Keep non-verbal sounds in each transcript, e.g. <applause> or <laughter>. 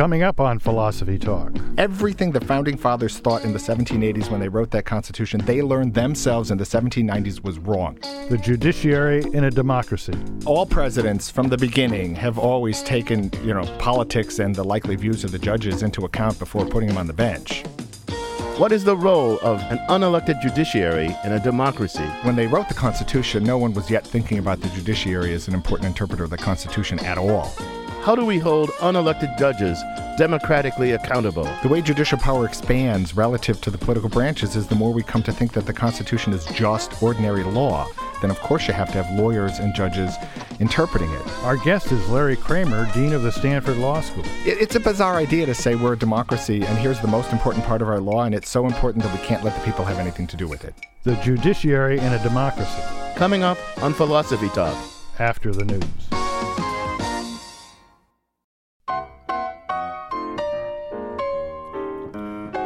Coming up on Philosophy Talk. Everything the founding fathers thought in the 1780s when they wrote that Constitution, they learned themselves in the 1790s was wrong. The judiciary in a democracy. All presidents from the beginning have always taken, you know, politics and the likely views of the judges into account before putting them on the bench. What is the role of an unelected judiciary in a democracy? When they wrote the Constitution, no one was yet thinking about the judiciary as an important interpreter of the Constitution at all. How do we hold unelected judges democratically accountable? The way judicial power expands relative to the political branches is the more we come to think that the Constitution is just ordinary law. Then, of course, you have to have lawyers and judges interpreting it. Our guest is Larry Kramer, Dean of the Stanford Law School. It's a bizarre idea to say we're a democracy and here's the most important part of our law, and it's so important that we can't let the people have anything to do with it. The judiciary in a democracy. Coming up on Philosophy Talk. After the news.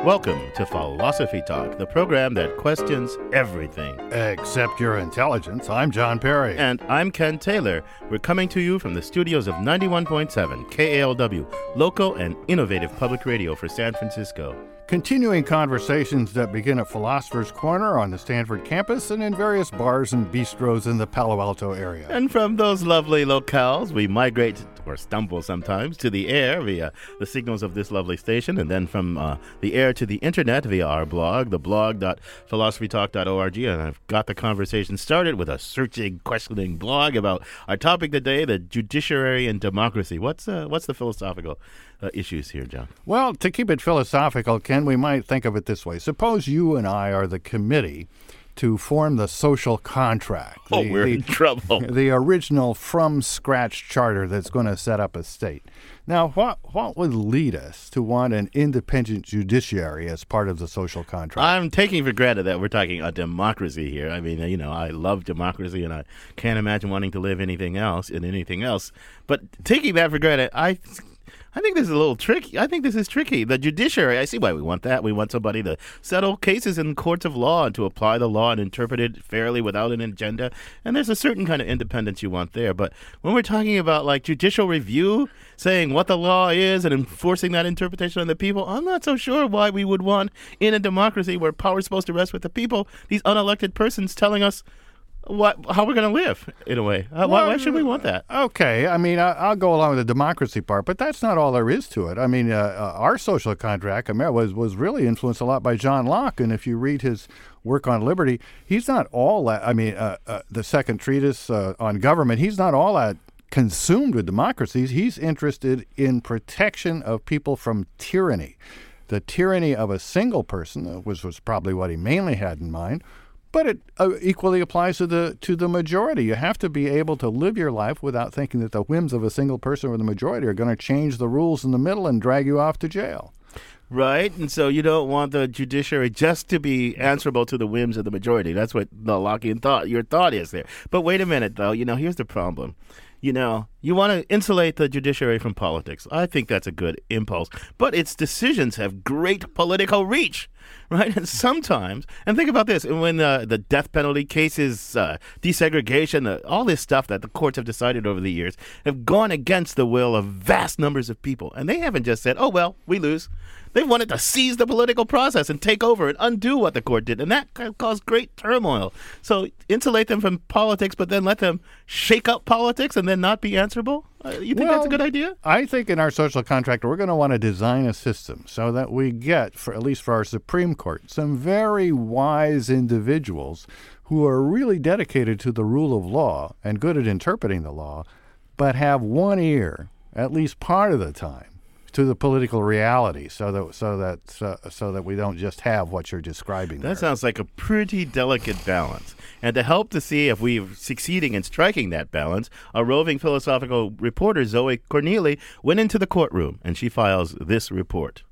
Welcome to Philosophy Talk, the program that questions everything. Except your intelligence. I'm John Perry. And I'm Ken Taylor. We're coming to you from the studios of 91.7 KALW, local and innovative public radio for San Francisco. Continuing conversations that begin at Philosopher's Corner on the Stanford campus and in various bars and bistros in the Palo Alto area. And from those lovely locales, we migrate or stumble sometimes to the air via the signals of this lovely station, and then from uh, the air to the internet via our blog, the blog.philosophytalk.org. And I've got the conversation started with a searching, questioning blog about our topic today, the judiciary and democracy. What's uh, what's the philosophical uh, issues here, John? Well, to keep it philosophical, Ken, we might think of it this way. Suppose you and I are the committee to form the social contract. Oh, the, we're the, in trouble. <laughs> The original from scratch charter that's going to set up a state. Now, what what would lead us to want an independent judiciary as part of the social contract? I'm taking for granted that we're talking a democracy here. I mean, you know, I love democracy, and I can't imagine wanting to live anything else in anything else. But taking that for granted, I I think this is a little tricky. I think this is tricky. The judiciary, I see why we want that. We want somebody to settle cases in courts of law and to apply the law and interpret it fairly without an agenda. And there's a certain kind of independence you want there. But when we're talking about like judicial review, saying what the law is and enforcing that interpretation on the people, I'm not so sure why we would want in a democracy where power is supposed to rest with the people, these unelected persons telling us what, how we're going to live in a way. Uh, why, why, should we want that? Okay, I mean, I, will go along with the democracy part, but that's not all there is to it. I mean, uh, uh, our social contract was was really influenced a lot by John Locke, and if you read his work on liberty, he's not all that. I mean, uh, uh the second treatise uh, on government, he's not all that consumed with democracies. He's interested in protection of people from tyranny. The tyranny of a single person, which was probably what he mainly had in mind but it uh, equally applies to the to the majority. You have to be able to live your life without thinking that the whims of a single person or the majority are going to change the rules in the middle and drag you off to jail. Right, and so you don't want the judiciary just to be answerable to the whims of the majority. That's what the Lockean thought. Your thought is there. But wait a minute, though. You know, here's the problem you know, you want to insulate the judiciary from politics. I think that's a good impulse. But its decisions have great political reach, <laughs> right? And sometimes, and think about this when uh, the death penalty cases, uh, desegregation, uh, all this stuff that the courts have decided over the years have gone against the will of vast numbers of people. And they haven't just said, oh, well, we lose. They wanted to seize the political process and take over and undo what the court did, and that caused great turmoil. So insulate them from politics, but then let them shake up politics and then not be answerable. Uh, you think well, that's a good idea? I think in our social contract, we're going to want to design a system so that we get, for at least for our Supreme Court, some very wise individuals who are really dedicated to the rule of law and good at interpreting the law, but have one ear at least part of the time to the political reality, so that so that so, so that we don't just have what you're describing. That there. sounds like a pretty delicate balance. And to help to see if we're succeeding in striking that balance, a roving philosophical reporter, Zoe Corneli, went into the courtroom and she files this report.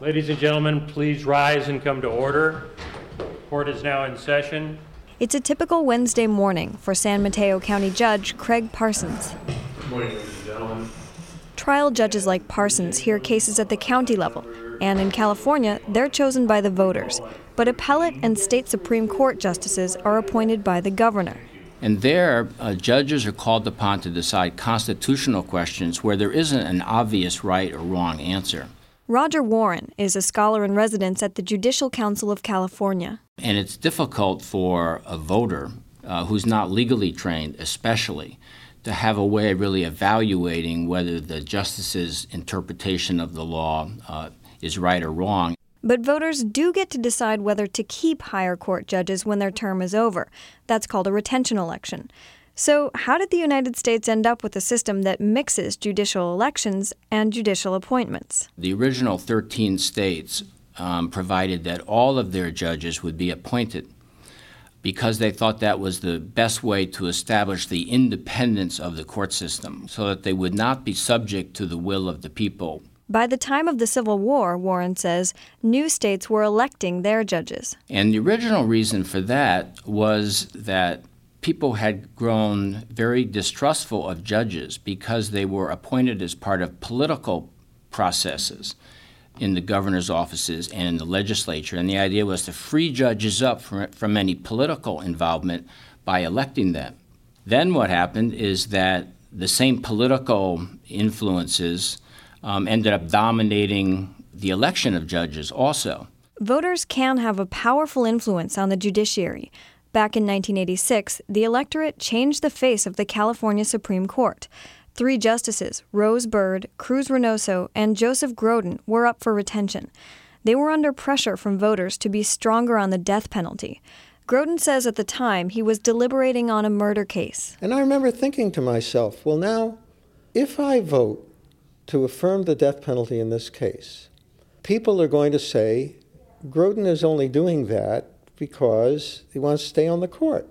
Ladies and gentlemen, please rise and come to order. Court is now in session. It's a typical Wednesday morning for San Mateo County Judge Craig Parsons. Good morning, ladies and gentlemen. Trial judges like Parsons hear cases at the county level, and in California, they're chosen by the voters. But appellate and state Supreme Court justices are appointed by the governor. And there, uh, judges are called upon to decide constitutional questions where there isn't an obvious right or wrong answer. Roger Warren is a scholar in residence at the Judicial Council of California. And it's difficult for a voter uh, who's not legally trained, especially, to have a way of really evaluating whether the justice's interpretation of the law uh, is right or wrong. But voters do get to decide whether to keep higher court judges when their term is over. That's called a retention election. So, how did the United States end up with a system that mixes judicial elections and judicial appointments? The original 13 states um, provided that all of their judges would be appointed because they thought that was the best way to establish the independence of the court system so that they would not be subject to the will of the people. By the time of the Civil War, Warren says, new states were electing their judges. And the original reason for that was that people had grown very distrustful of judges because they were appointed as part of political processes in the governor's offices and in the legislature. And the idea was to free judges up from, from any political involvement by electing them. Then what happened is that the same political influences um, ended up dominating the election of judges also. Voters can have a powerful influence on the judiciary. Back in 1986, the electorate changed the face of the California Supreme Court. Three justices, Rose Bird, Cruz Reynoso, and Joseph Grodin, were up for retention. They were under pressure from voters to be stronger on the death penalty. Grodin says at the time he was deliberating on a murder case. And I remember thinking to myself, well, now, if I vote to affirm the death penalty in this case, people are going to say Grodin is only doing that because he wants to stay on the court.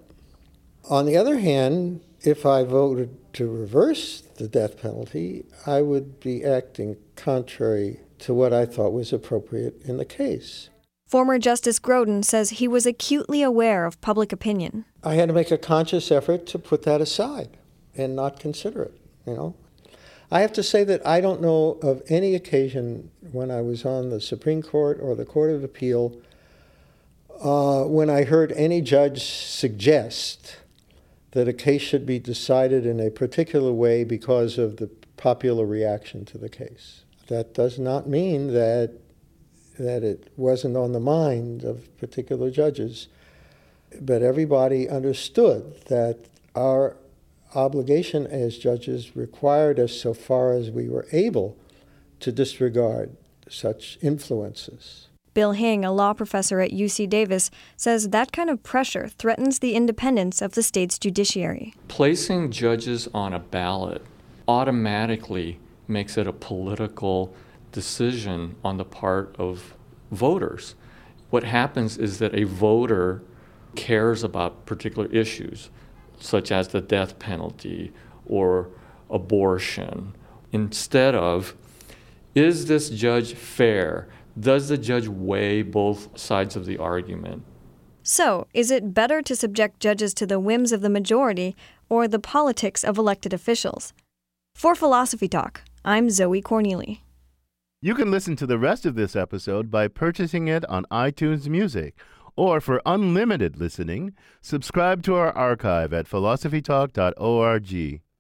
On the other hand, if I voted to reverse the death penalty, I would be acting contrary to what I thought was appropriate in the case. Former Justice Grodin says he was acutely aware of public opinion. I had to make a conscious effort to put that aside and not consider it, you know. I have to say that I don't know of any occasion when I was on the Supreme Court or the Court of Appeal uh, when I heard any judge suggest that a case should be decided in a particular way because of the popular reaction to the case. That does not mean that that it wasn't on the mind of particular judges, but everybody understood that our obligation as judges required us, so far as we were able, to disregard such influences. Bill Hing, a law professor at UC Davis, says that kind of pressure threatens the independence of the state's judiciary. Placing judges on a ballot automatically makes it a political decision on the part of voters. What happens is that a voter cares about particular issues, such as the death penalty or abortion, instead of, is this judge fair? Does the judge weigh both sides of the argument? So, is it better to subject judges to the whims of the majority or the politics of elected officials? For Philosophy Talk, I'm Zoe Corneli. You can listen to the rest of this episode by purchasing it on iTunes Music. Or for unlimited listening, subscribe to our archive at philosophytalk.org.